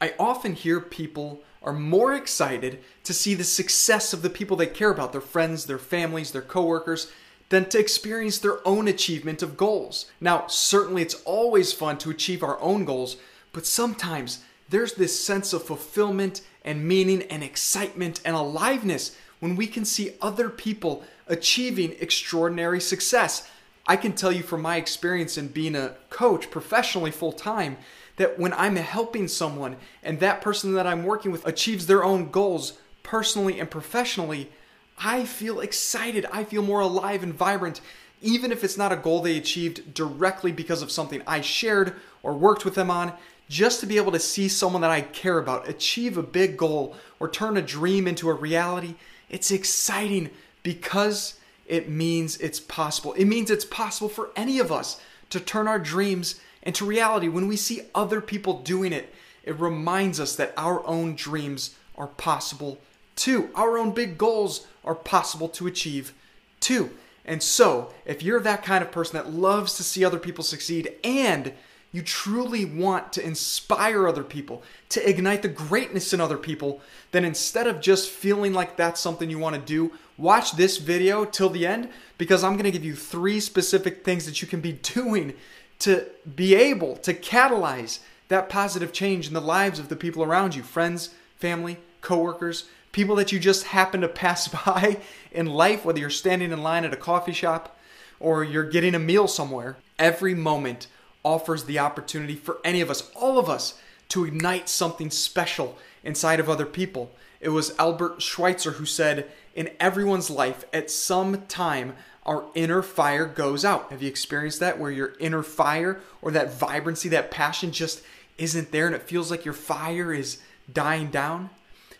I often hear people are more excited to see the success of the people they care about, their friends, their families, their coworkers, than to experience their own achievement of goals. Now, certainly it's always fun to achieve our own goals, but sometimes there's this sense of fulfillment and meaning and excitement and aliveness when we can see other people achieving extraordinary success. I can tell you from my experience in being a coach professionally full time that when I'm helping someone and that person that I'm working with achieves their own goals personally and professionally, I feel excited. I feel more alive and vibrant, even if it's not a goal they achieved directly because of something I shared or worked with them on. Just to be able to see someone that I care about achieve a big goal or turn a dream into a reality, it's exciting because it means it's possible. It means it's possible for any of us to turn our dreams into reality. When we see other people doing it, it reminds us that our own dreams are possible too. Our own big goals are possible to achieve too. And so, if you're that kind of person that loves to see other people succeed and you truly want to inspire other people, to ignite the greatness in other people, then instead of just feeling like that's something you want to do, watch this video till the end because I'm going to give you three specific things that you can be doing to be able to catalyze that positive change in the lives of the people around you friends, family, coworkers, people that you just happen to pass by in life, whether you're standing in line at a coffee shop or you're getting a meal somewhere. Every moment offers the opportunity for any of us, all of us, to ignite something special inside of other people. It was Albert Schweitzer who said, In everyone's life, at some time, our inner fire goes out. Have you experienced that where your inner fire or that vibrancy, that passion just isn't there and it feels like your fire is dying down?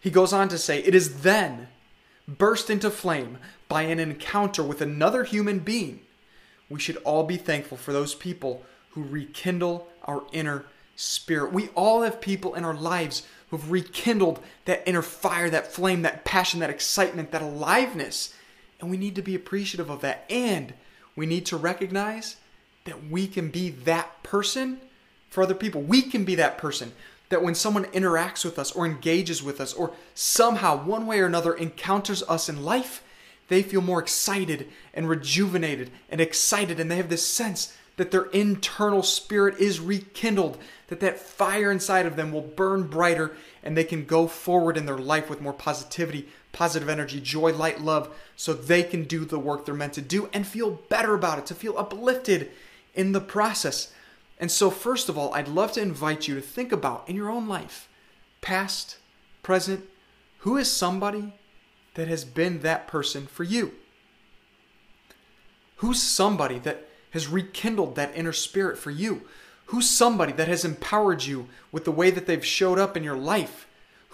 He goes on to say, It is then burst into flame by an encounter with another human being. We should all be thankful for those people who rekindle our inner spirit. We all have people in our lives who've rekindled that inner fire, that flame, that passion, that excitement, that aliveness. And we need to be appreciative of that. And we need to recognize that we can be that person for other people. We can be that person that when someone interacts with us or engages with us or somehow, one way or another, encounters us in life, they feel more excited and rejuvenated and excited. And they have this sense that their internal spirit is rekindled, that that fire inside of them will burn brighter and they can go forward in their life with more positivity, positive energy, joy, light, love, so they can do the work they're meant to do and feel better about it, to feel uplifted in the process. And so, first of all, I'd love to invite you to think about in your own life, past, present, who is somebody that has been that person for you? Who's somebody that has rekindled that inner spirit for you? Who's somebody that has empowered you with the way that they've showed up in your life?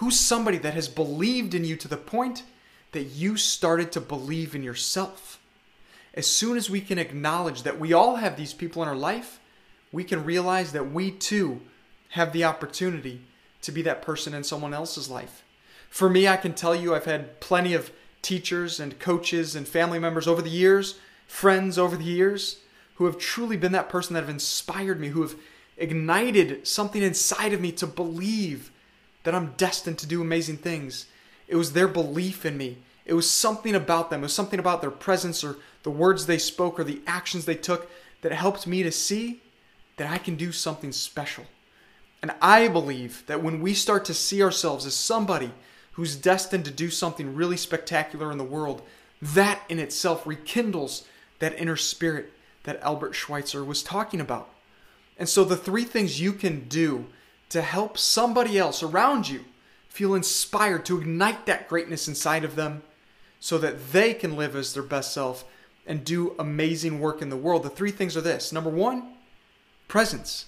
Who's somebody that has believed in you to the point that you started to believe in yourself? As soon as we can acknowledge that we all have these people in our life, we can realize that we too have the opportunity to be that person in someone else's life. For me, I can tell you I've had plenty of teachers and coaches and family members over the years, friends over the years, who have truly been that person that have inspired me, who have ignited something inside of me to believe that I'm destined to do amazing things. It was their belief in me. It was something about them. It was something about their presence or the words they spoke or the actions they took that helped me to see that I can do something special. And I believe that when we start to see ourselves as somebody who's destined to do something really spectacular in the world, that in itself rekindles that inner spirit that Albert Schweitzer was talking about. And so, the three things you can do to help somebody else around you feel inspired to ignite that greatness inside of them so that they can live as their best self and do amazing work in the world. The three things are this number one, presence.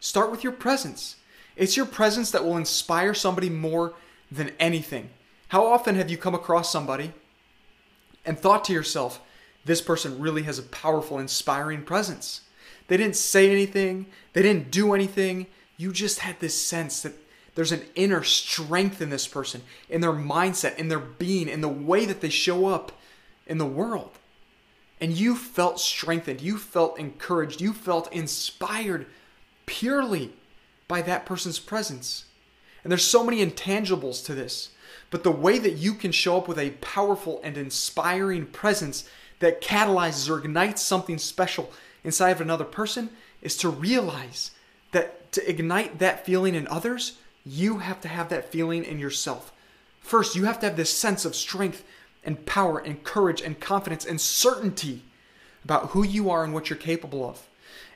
Start with your presence. It's your presence that will inspire somebody more than anything. How often have you come across somebody and thought to yourself, this person really has a powerful, inspiring presence. They didn't say anything, they didn't do anything. You just had this sense that there's an inner strength in this person, in their mindset, in their being, in the way that they show up in the world. And you felt strengthened, you felt encouraged, you felt inspired purely by that person's presence. And there's so many intangibles to this. But the way that you can show up with a powerful and inspiring presence that catalyzes or ignites something special inside of another person is to realize that to ignite that feeling in others, you have to have that feeling in yourself. First, you have to have this sense of strength and power and courage and confidence and certainty about who you are and what you're capable of.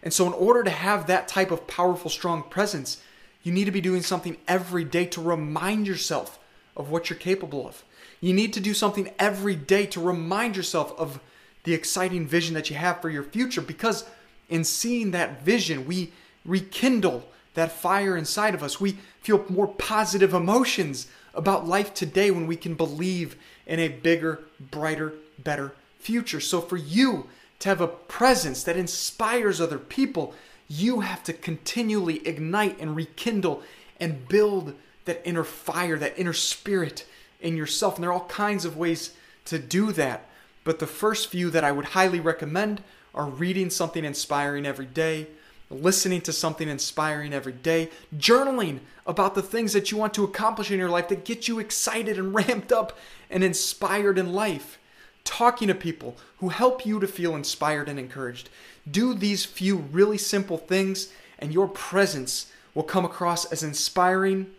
And so, in order to have that type of powerful, strong presence, you need to be doing something every day to remind yourself of what you're capable of. You need to do something every day to remind yourself of the exciting vision that you have for your future because in seeing that vision, we rekindle that fire inside of us. We feel more positive emotions about life today when we can believe in a bigger, brighter, better future. So, for you to have a presence that inspires other people, you have to continually ignite and rekindle and build that inner fire, that inner spirit in yourself. And there are all kinds of ways to do that. But the first few that I would highly recommend are reading something inspiring every day, listening to something inspiring every day, journaling about the things that you want to accomplish in your life that get you excited and ramped up and inspired in life, talking to people who help you to feel inspired and encouraged. Do these few really simple things, and your presence will come across as inspiring,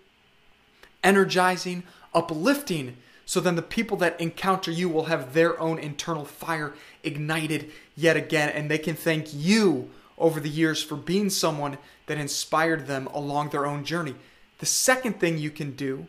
energizing, uplifting, so then the people that encounter you will have their own internal fire ignited yet again, and they can thank you over the years for being someone that inspired them along their own journey. The second thing you can do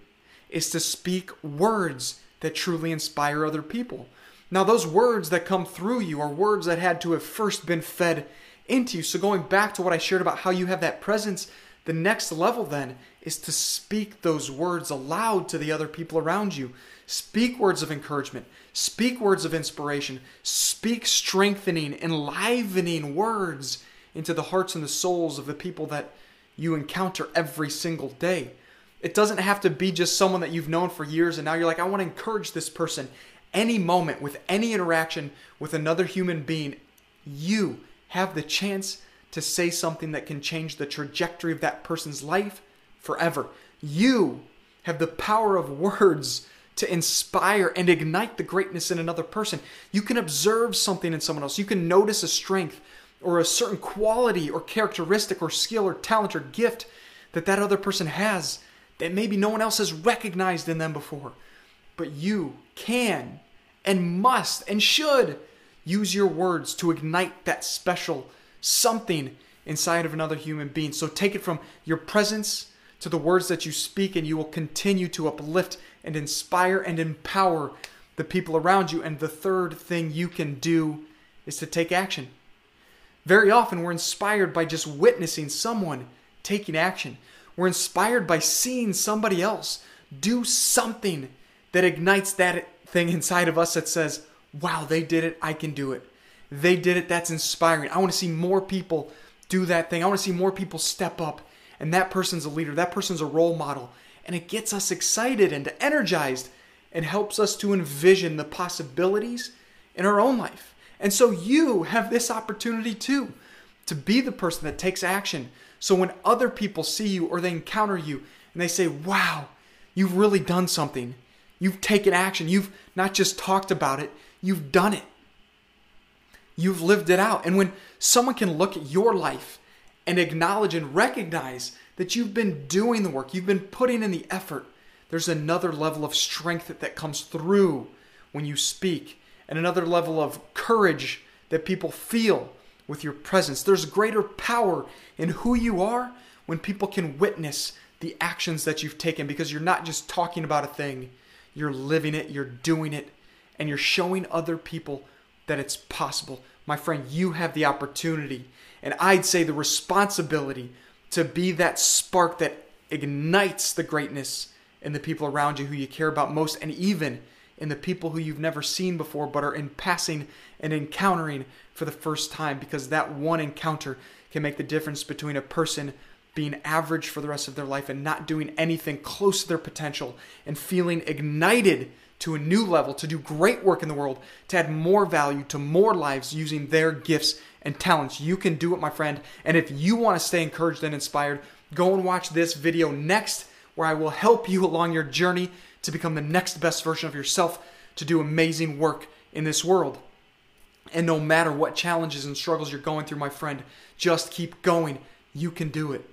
is to speak words that truly inspire other people. Now, those words that come through you are words that had to have first been fed into you. So, going back to what I shared about how you have that presence, the next level then is to speak those words aloud to the other people around you. Speak words of encouragement, speak words of inspiration, speak strengthening, enlivening words into the hearts and the souls of the people that you encounter every single day. It doesn't have to be just someone that you've known for years and now you're like, I want to encourage this person. Any moment with any interaction with another human being, you have the chance to say something that can change the trajectory of that person's life forever. You have the power of words to inspire and ignite the greatness in another person. You can observe something in someone else. You can notice a strength or a certain quality or characteristic or skill or talent or gift that that other person has that maybe no one else has recognized in them before. But you can and must and should use your words to ignite that special something inside of another human being. So take it from your presence to the words that you speak, and you will continue to uplift and inspire and empower the people around you. And the third thing you can do is to take action. Very often, we're inspired by just witnessing someone taking action. We're inspired by seeing somebody else do something that ignites that thing inside of us that says, wow, they did it, I can do it. They did it, that's inspiring. I want to see more people do that thing. I want to see more people step up. And that person's a leader, that person's a role model. And it gets us excited and energized and helps us to envision the possibilities in our own life. And so you have this opportunity too to be the person that takes action. So when other people see you or they encounter you and they say, wow, you've really done something. You've taken action. You've not just talked about it, you've done it. You've lived it out. And when someone can look at your life and acknowledge and recognize that you've been doing the work, you've been putting in the effort, there's another level of strength that comes through when you speak, and another level of courage that people feel with your presence. There's greater power in who you are when people can witness the actions that you've taken because you're not just talking about a thing, you're living it, you're doing it, and you're showing other people that it's possible. My friend, you have the opportunity, and I'd say the responsibility to be that spark that ignites the greatness in the people around you who you care about most, and even in the people who you've never seen before but are in passing and encountering for the first time, because that one encounter can make the difference between a person being average for the rest of their life and not doing anything close to their potential and feeling ignited to a new level, to do great work in the world, to add more value to more lives using their gifts and talents. You can do it, my friend. And if you want to stay encouraged and inspired, go and watch this video next where I will help you along your journey to become the next best version of yourself to do amazing work in this world. And no matter what challenges and struggles you're going through, my friend, just keep going. You can do it.